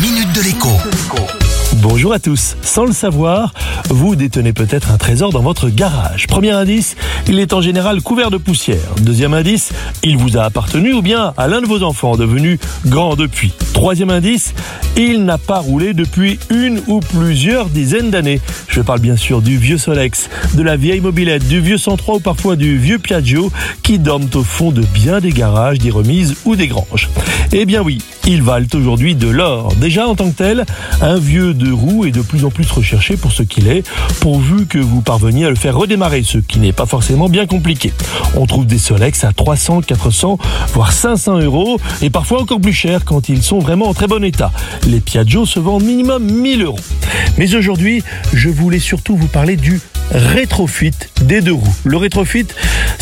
minute de l'écho. Bonjour à tous. Sans le savoir, vous détenez peut-être un trésor dans votre garage. Premier indice, il est en général couvert de poussière. Deuxième indice, il vous a appartenu ou bien à l'un de vos enfants devenu grand depuis. Troisième indice, il n'a pas roulé depuis une ou plusieurs dizaines d'années. Je parle bien sûr du vieux Solex, de la vieille mobilette, du vieux 103 ou parfois du vieux Piaggio qui dorment au fond de bien des garages, des remises ou des granges. Eh bien oui, ils valent aujourd'hui de l'or. Déjà en tant que tel, un vieux de roue est de plus en plus recherché pour ce qu'il est, pourvu que vous parveniez à le faire redémarrer, ce qui n'est pas forcément bien compliqué. On trouve des Solex à 300, 400, voire 500 euros, et parfois encore plus cher quand ils sont en très bon état. Les Piaggio se vendent minimum 1000 euros. Mais aujourd'hui, je voulais surtout vous parler du rétrofit des deux roues. Le rétrofit,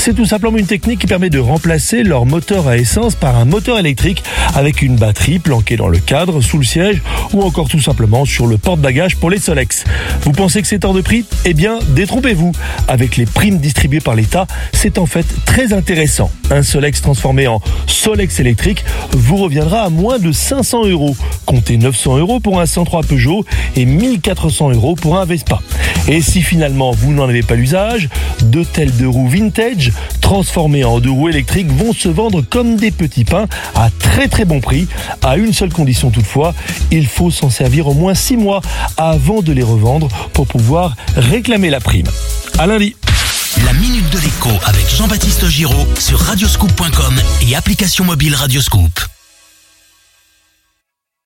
c'est tout simplement une technique qui permet de remplacer leur moteur à essence par un moteur électrique avec une batterie planquée dans le cadre, sous le siège ou encore tout simplement sur le porte-bagages pour les Solex. Vous pensez que c'est hors de prix? Eh bien, détrompez-vous. Avec les primes distribuées par l'État, c'est en fait très intéressant. Un Solex transformé en Solex électrique vous reviendra à moins de 500 euros. Comptez 900 euros pour un 103 Peugeot et 1400 euros pour un Vespa. Et si finalement vous n'en avez pas l'usage, de tels deux roues vintage transformées en deux roues électriques vont se vendre comme des petits pains à très très bon prix, à une seule condition toutefois, il faut s'en servir au moins 6 mois avant de les revendre pour pouvoir réclamer la prime. À lundi. La minute de l'écho avec Jean-Baptiste Giraud sur radioscoop.com et application mobile Radioscoop.